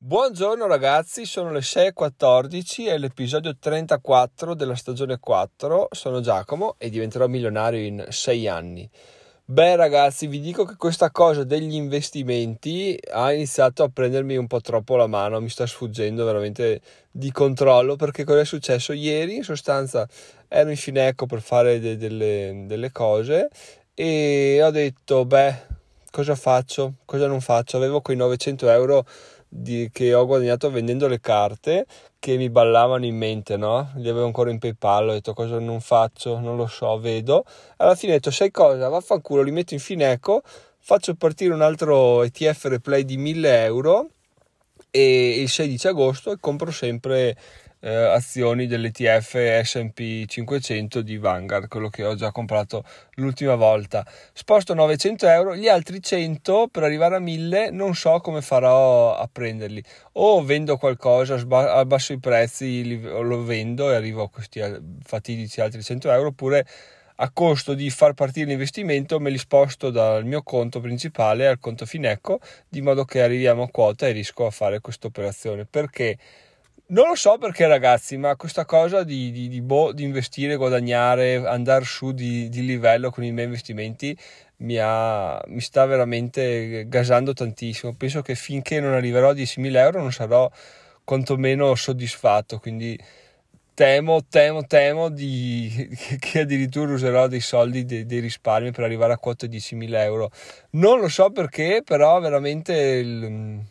Buongiorno ragazzi, sono le 6.14 e l'episodio 34 della stagione 4. Sono Giacomo e diventerò milionario in 6 anni. Beh ragazzi, vi dico che questa cosa degli investimenti ha iniziato a prendermi un po' troppo la mano, mi sta sfuggendo veramente di controllo perché cosa è successo ieri? In sostanza ero in Fineco per fare de- delle, delle cose e ho detto, beh, cosa faccio? Cosa non faccio? Avevo quei 900 euro di, che ho guadagnato vendendo le carte che mi ballavano in mente, no? Li avevo ancora in PayPal, ho detto cosa non faccio, non lo so, vedo. Alla fine ho detto, sai cosa, vaffanculo, li metto in Fineco, faccio partire un altro ETF replay di 1000 euro e il 16 agosto e compro sempre eh, azioni dell'ETF SP 500 di Vanguard, quello che ho già comprato l'ultima volta. Sposto 900 euro, gli altri 100 per arrivare a 1000 non so come farò a prenderli. O vendo qualcosa, abbasso i prezzi, lo vendo e arrivo a questi fatidici altri 100 euro, oppure a costo di far partire l'investimento me li sposto dal mio conto principale al conto Fineco di modo che arriviamo a quota e riesco a fare questa operazione perché non lo so perché ragazzi, ma questa cosa di, di, di, boh, di investire, guadagnare, andare su di, livello con i miei investimenti mi, ha, mi, sta veramente gasando tantissimo. Penso che finché non arriverò a 10.000 euro non sarò quantomeno soddisfatto, quindi temo, temo, temo che addirittura userò dei soldi, dei, dei risparmi per arrivare a quota 10.000 euro. Non lo so perché, però veramente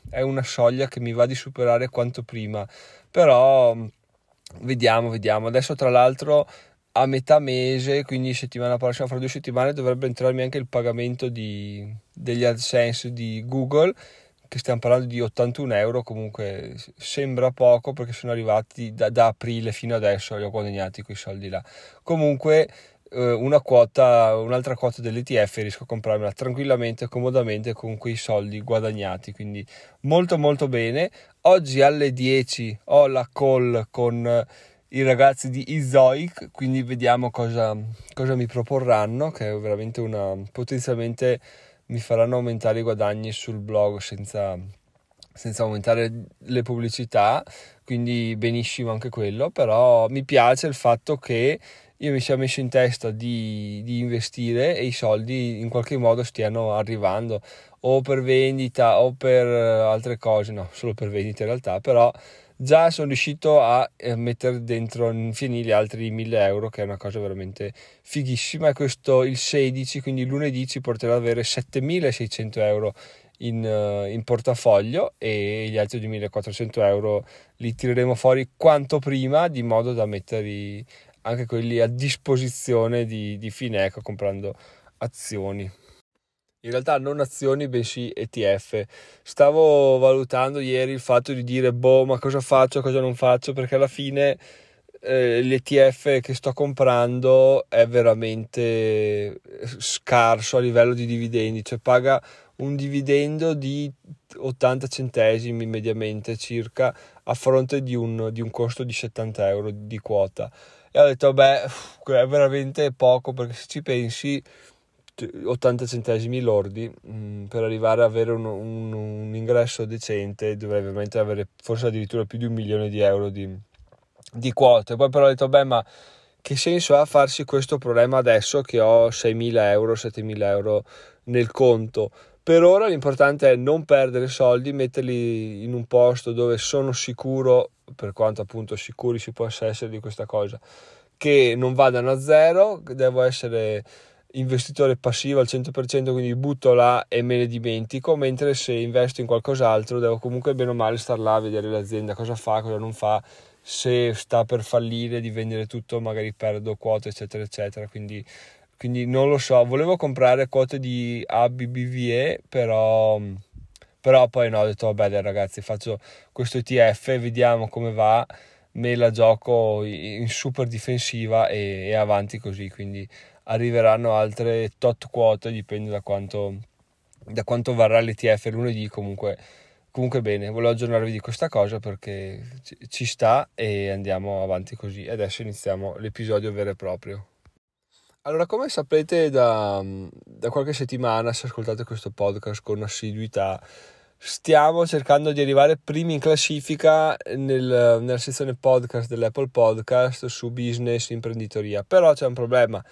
è una soglia che mi va di superare quanto prima. Però vediamo, vediamo. Adesso tra l'altro a metà mese, quindi settimana prossima, fra due settimane, dovrebbe entrarmi anche il pagamento di, degli AdSense di Google che stiamo parlando di 81 euro, comunque sembra poco perché sono arrivati da, da aprile fino adesso, li ho guadagnati quei soldi là. Comunque una quota, un'altra quota dell'ETF riesco a comprarmela tranquillamente, comodamente con quei soldi guadagnati, quindi molto molto bene. Oggi alle 10 ho la call con i ragazzi di Izoic, quindi vediamo cosa, cosa mi proporranno, che è veramente una potenzialmente mi faranno aumentare i guadagni sul blog senza, senza aumentare le pubblicità, quindi benissimo anche quello, però mi piace il fatto che io mi sia messo in testa di, di, investire e i soldi in qualche modo stiano arrivando o per vendita o per altre cose, no, solo per vendita in realtà, però già sono riuscito a eh, mettere dentro in fienile altri 1000 euro che è una cosa veramente fighissima. E questo il 16 quindi lunedì ci porterà ad avere 7600 euro in, uh, in, portafoglio e gli altri 2400 euro li tireremo fuori quanto prima di modo da metterli anche quelli a disposizione di, di Fineco comprando azioni in realtà non azioni bensì ETF. Stavo valutando ieri il fatto di dire boh ma cosa faccio, cosa non faccio perché alla fine eh, l'ETF che sto comprando è veramente scarso a livello di dividendi, cioè paga un dividendo di 80 centesimi mediamente circa a fronte di un, di un costo di 70 euro di quota. E ho detto, beh, è veramente poco perché se ci pensi 80 centesimi lordi mh, mm, per arrivare ad avere un, un, un, ingresso decente dovrei veramente avere forse addirittura più di un milione di euro di, di quote. Poi però ho detto beh ma che senso ha farsi questo problema adesso che ho 6.000 euro 7.000 euro nel conto? Per ora l'importante è non perdere soldi metterli in un posto dove sono sicuro per quanto appunto sicuri si possa essere di questa cosa che non vadano a zero devo essere investitore passivo al 100%, quindi butto là e me ne dimentico, mentre se investo in qualcos'altro devo comunque bene o male star là a vedere l'azienda cosa fa, cosa non fa, se sta per fallire, di vendere tutto, magari perdo quote, eccetera, eccetera. Quindi, quindi non lo so, volevo comprare quote di ABBVE, però, però poi no, ho detto vabbè dai, ragazzi faccio questo ETF, vediamo come va, me la gioco in super difensiva e, e avanti così, quindi arriveranno altre tot quote, dipende da quanto, da quanto varrà l'ETF lunedì, comunque, comunque bene, volevo aggiornarvi di questa cosa perché ci sta e andiamo avanti così. Adesso iniziamo l'episodio vero e proprio. Allora, come sapete da, da qualche settimana, se ascoltate questo podcast con assiduità, stiamo cercando di arrivare primi in classifica nel, nella sezione podcast dell'Apple Podcast su business, imprenditoria. Però c'è un problema.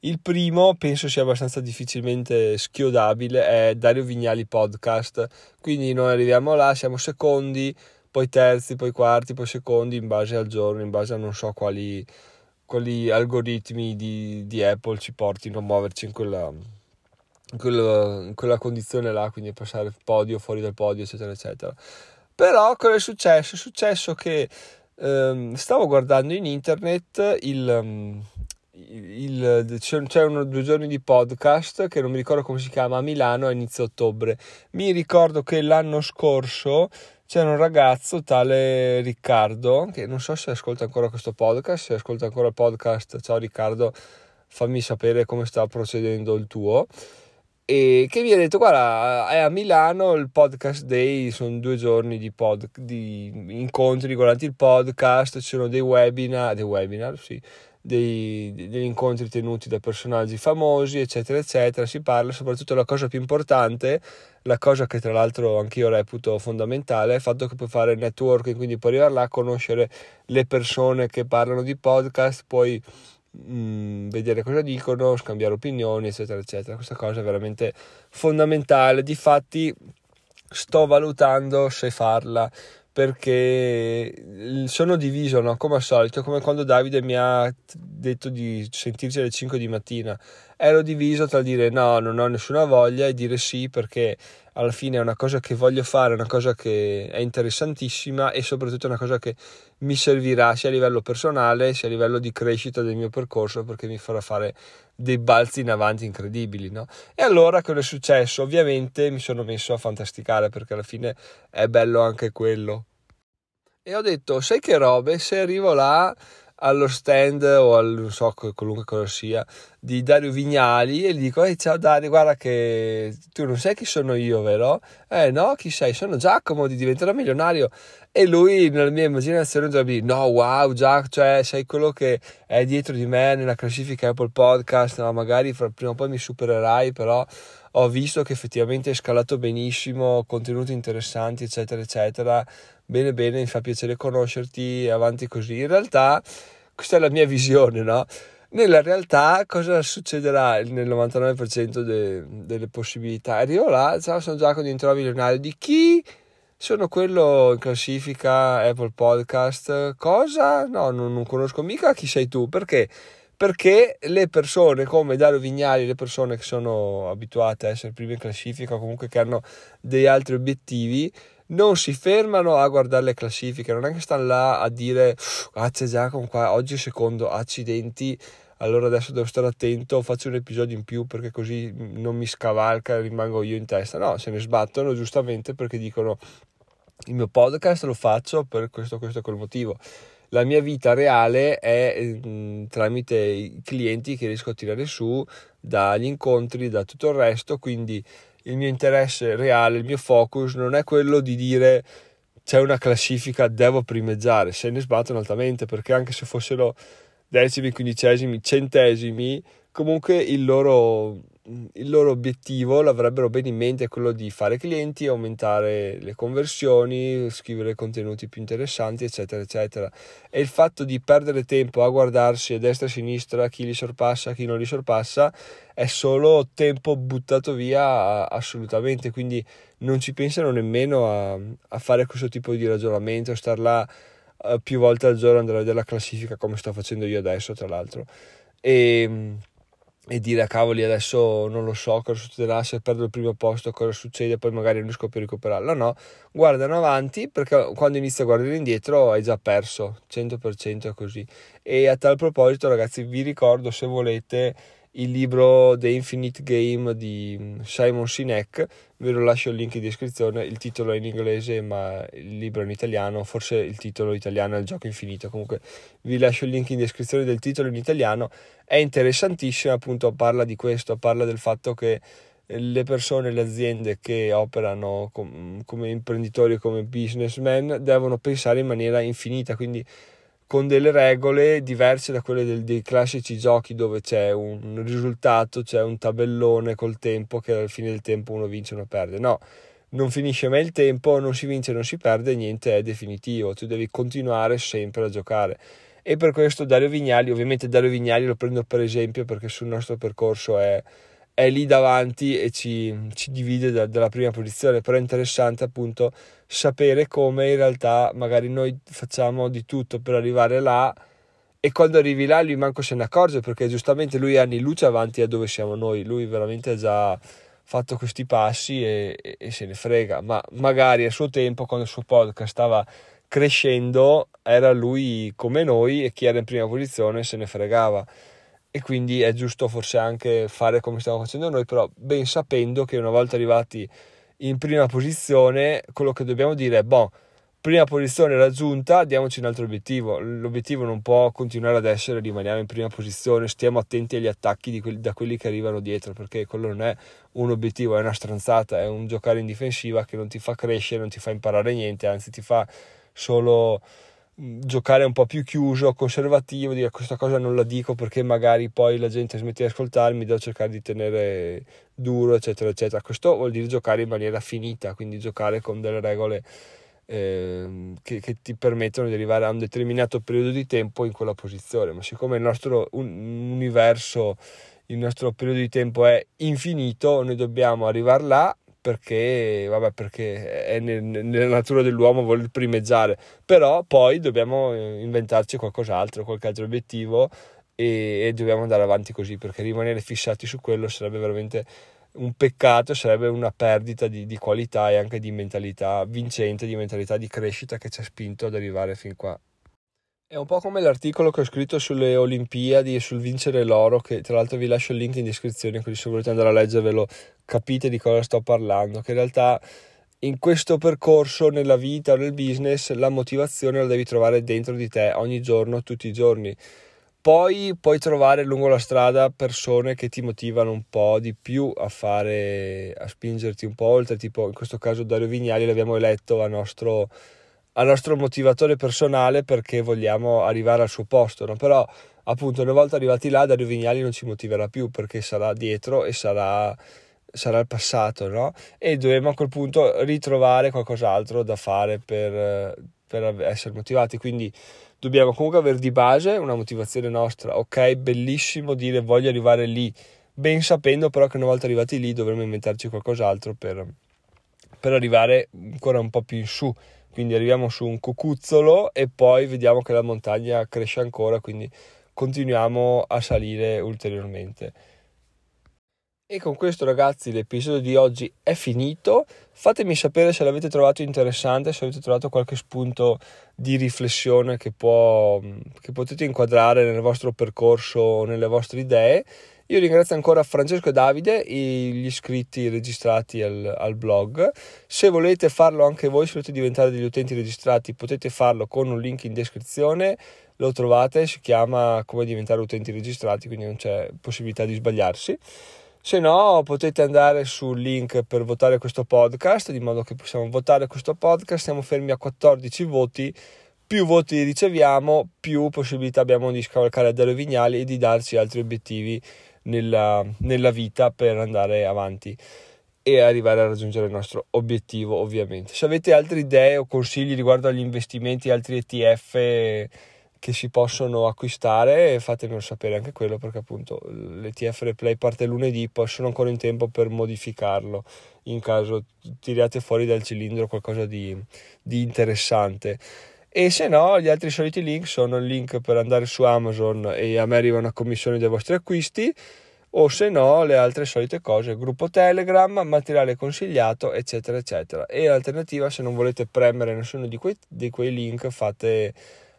Il primo penso sia abbastanza difficilmente schiodabile, è Dario Vignali Podcast. Quindi noi arriviamo là, siamo secondi, poi terzi, poi quarti, poi secondi in base al giorno, in base a non so quali, quali algoritmi di, di Apple ci portino a muoverci in quella, in quella, condizione là, quindi passare podio, fuori dal podio, eccetera, eccetera. Però cosa è successo? È successo che ehm, stavo guardando in internet il, um, il, c'è uno, due giorni di podcast che non mi ricordo come si chiama a Milano a inizio ottobre. Mi ricordo che l'anno scorso c'era un ragazzo tale Riccardo che non so se ascolta ancora questo podcast. Se ascolta ancora il podcast, ciao Riccardo, fammi sapere come sta procedendo il tuo e che mi ha detto? Guarda è a Milano il podcast day sono due giorni di, pod, di incontri riguardanti il podcast ci sono dei webinar, dei webinar sì, dei, degli incontri tenuti da personaggi famosi eccetera eccetera si parla soprattutto della cosa più importante la cosa che tra l'altro anch'io reputo fondamentale è il fatto che puoi fare networking quindi puoi arrivare là a conoscere le persone che parlano di podcast puoi mh, mm, vedere cosa dicono, scambiare opinioni, eccetera, eccetera. Questa cosa è veramente fondamentale. Difatti, sto valutando se farla perché sono diviso, no? come al solito, come quando Davide mi ha detto di sentirci alle 5 di mattina. Ero diviso tra dire no, non ho nessuna voglia e dire sì perché alla fine è una cosa che voglio fare, una cosa che è interessantissima e soprattutto una cosa che mi servirà sia a livello personale sia a livello di crescita del mio percorso perché mi farà fare dei balzi in avanti incredibili. No? E allora cosa è successo? Ovviamente mi sono messo a fantasticare perché alla fine è bello anche quello. E ho detto, sai che robe, se arrivo là allo stand o al non so qualunque cosa sia di Dario Vignali e gli dico ehi ciao Dario guarda che tu non sai chi sono io vero? eh no chi sei? sono Giacomo di diventerò milionario e lui nella mia immaginazione dovrebbe dire no wow Giacomo cioè sei quello che è dietro di me nella classifica Apple Podcast no, magari prima o poi mi supererai però ho visto che effettivamente hai scalato benissimo contenuti interessanti eccetera eccetera bene bene mi fa piacere conoscerti avanti così in realtà questa è la mia visione, no? Nella realtà cosa succederà nel 99% de, delle possibilità? Arrivo là, ciao sono Giacomo diventerò milionario, di chi? Sono quello in classifica Apple Podcast, cosa? No, non, non conosco mica chi sei tu, perché? Perché le persone come Dario Vignali, le persone che sono abituate a essere prime in classifica, comunque che hanno degli altri obiettivi, non si fermano a guardare le classifiche, non è che stanno là a dire ah c'è Giacomo qua, oggi secondo, accidenti, allora adesso devo stare attento, faccio un episodio in più perché così non mi scavalca, rimango io in testa. No, se ne sbattono giustamente perché dicono il mio podcast lo faccio per questo, questo e quel motivo. La mia vita reale è mh, mm, tramite i clienti che riesco a tirare su dagli incontri, da tutto il resto, quindi il mio interesse reale, il mio focus non è quello di dire c'è una classifica, devo primeggiare, se ne sbattono altamente perché anche se fossero decimi, quindicesimi, centesimi, comunque il loro il loro obiettivo l'avrebbero bene in mente quello di fare clienti, aumentare le conversioni, scrivere contenuti più interessanti, eccetera, eccetera. E il fatto di perdere tempo a guardarsi a destra e a sinistra chi li sorpassa, chi non li sorpassa, è solo tempo buttato via assolutamente. Quindi non ci pensano nemmeno a, a fare questo tipo di ragionamento, star là uh, più volte al giorno andare a vedere la classifica come sto facendo io adesso, tra l'altro. E e dire a cavoli adesso non lo so cosa succederà se perdo il primo posto cosa succede poi magari non riesco più a recuperarlo. No guardano avanti perché quando inizi a guardare indietro hai già perso 100% è così. E a tal proposito ragazzi vi ricordo se volete il libro The Infinite Game di mm, Simon Sinek, ve lo lascio il link in descrizione, il titolo è in inglese ma il libro è in italiano, forse il titolo italiano è Il gioco infinito, comunque vi lascio il link in descrizione del titolo in italiano, è interessantissimo, appunto parla di questo, parla del fatto che le persone, le aziende che operano com- come imprenditori, come businessmen, devono pensare in maniera infinita, quindi con delle regole diverse da quelle del, dei classici giochi dove c'è un risultato, c'è un tabellone col tempo che alla fine del tempo uno vince o uno perde. No, non finisce mai il tempo, non si vince, non si perde, niente è definitivo, tu devi continuare sempre a giocare. E per questo Dario Vignali, ovviamente Dario Vignali lo prendo per esempio perché sul nostro percorso è, è lì davanti e ci, ci divide da, dalla prima posizione, però è interessante appunto sapere come in realtà magari noi facciamo di tutto per arrivare là e quando arrivi là lui manco se ne accorge perché giustamente lui è anni luce avanti a dove siamo noi, lui veramente ha già fatto questi passi e, e, e se ne frega, ma magari a suo tempo quando il suo podcast stava crescendo era lui come noi e chi era in prima posizione se ne fregava e quindi è giusto forse anche fare come stiamo facendo noi, però ben sapendo che una volta arrivati in prima posizione, quello che dobbiamo dire è, boh, prima posizione raggiunta, diamoci un altro obiettivo. L'obiettivo non può continuare ad essere rimaniamo in prima posizione, stiamo attenti agli attacchi quelli, da quelli che arrivano dietro, perché quello non è un obiettivo, è una stronzata, è un giocare in difensiva che non ti fa crescere, non ti fa imparare niente, anzi ti fa solo giocare un po' più chiuso, conservativo, dire questa cosa non la dico perché magari poi la gente smette di ascoltarmi, devo cercare di tenere duro, eccetera, eccetera. Questo vuol dire giocare in maniera finita, quindi giocare con delle regole eh, che, che, ti permettono di arrivare a un determinato periodo di tempo in quella posizione. Ma siccome il nostro un, universo, il nostro periodo di tempo è infinito, noi dobbiamo arrivare là perché, vabbè, perché è nel, nella natura dell'uomo voler primeggiare, però poi dobbiamo eh, inventarci qualcos'altro, qualche altro obiettivo e, e dobbiamo andare avanti così, perché rimanere fissati su quello sarebbe veramente un peccato, sarebbe una perdita di, di qualità e anche di mentalità vincente, di mentalità di crescita che ci ha spinto ad arrivare fin qua. È un po' come l'articolo che ho scritto sulle Olimpiadi e sul vincere l'oro, che tra l'altro vi lascio il link in descrizione, così se volete andare a leggervelo capite di cosa sto parlando, che in realtà in questo percorso nella vita o nel business la motivazione la devi trovare dentro di te ogni giorno, tutti i giorni. Poi puoi trovare lungo la strada persone che ti motivano un po' di più a fare, a spingerti un po' oltre, tipo in questo caso Dario Vignali l'abbiamo eletto a nostro al nostro motivatore personale perché vogliamo arrivare al suo posto, no? però appunto una volta arrivati là Dario Vignali non ci motiverà più perché sarà dietro e sarà, sarà il passato no? e dovremo a quel punto ritrovare qualcos'altro da fare per, per essere motivati quindi dobbiamo comunque avere di base una motivazione nostra ok bellissimo dire voglio arrivare lì ben sapendo però che una volta arrivati lì dovremo inventarci qualcos'altro per, per arrivare ancora un po' più in su quindi arriviamo su un cucuzzolo e poi vediamo che la montagna cresce ancora, quindi continuiamo a salire ulteriormente. E con questo ragazzi l'episodio di oggi è finito, fatemi sapere se l'avete trovato interessante, se avete trovato qualche spunto di riflessione che, può, che potete inquadrare nel vostro percorso, nelle vostre idee io ringrazio ancora Francesco e Davide gli iscritti registrati al, al, blog. Se volete farlo anche voi, se volete diventare degli utenti registrati, potete farlo con un link in descrizione. Lo trovate, si chiama come diventare utenti registrati, quindi non c'è possibilità di sbagliarsi. Se no, potete andare sul link per votare questo podcast, di modo che possiamo votare questo podcast. Siamo fermi a 14 voti più voti riceviamo, più possibilità abbiamo di scavalcare Dario Vignali e di darci altri obiettivi nella, nella vita per andare avanti e arrivare a raggiungere il nostro obiettivo ovviamente. Se avete altre idee o consigli riguardo agli investimenti, altri ETF che si possono acquistare, fatemelo sapere anche quello perché appunto l'ETF replay parte lunedì, poi sono ancora in tempo per modificarlo in caso tiriate fuori dal cilindro qualcosa di, di interessante e se no gli altri soliti link sono il link per andare su Amazon e a me arriva una commissione dei vostri acquisti o se no le altre solite cose, gruppo Telegram, materiale consigliato, eccetera, eccetera. E l'alternativa, se non volete premere nessuno di quei, di quei link, fate,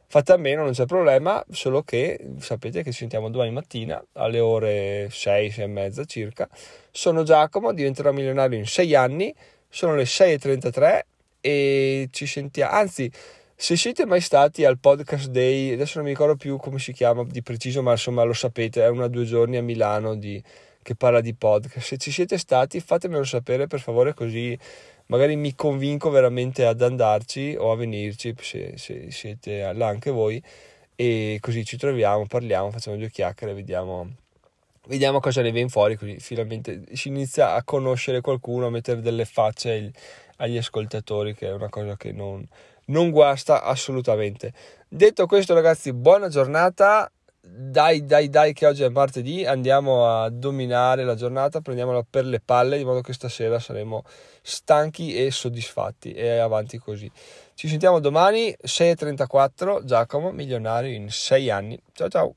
fate a meno, non c'è problema, solo che sapete che ci sentiamo domani mattina alle ore 6, 6 e mezza circa. Sono Giacomo, diventerò milionario in 6 anni, sono le 6.33 e ci sentiamo, anzi se siete mai stati al podcast day, adesso non mi ricordo più come si chiama di preciso, ma insomma lo sapete, è una due giorni a Milano di, che parla di podcast. Se ci siete stati, fatemelo sapere per favore, così magari mi convinco veramente ad andarci o a venirci se, se siete là anche voi. E così ci troviamo, parliamo, facciamo due chiacchiere, vediamo, vediamo cosa ne viene fuori. Così finalmente si inizia a conoscere qualcuno, a mettere delle facce agli ascoltatori, che è una cosa che non, non guasta assolutamente. Detto questo, ragazzi, buona giornata. Dai, dai, dai, che oggi è martedì, andiamo a dominare la giornata, prendiamola per le palle, di modo che stasera saremo stanchi e soddisfatti. E avanti così. Ci sentiamo domani, 6.34, Giacomo, milionario in 6 anni. Ciao ciao!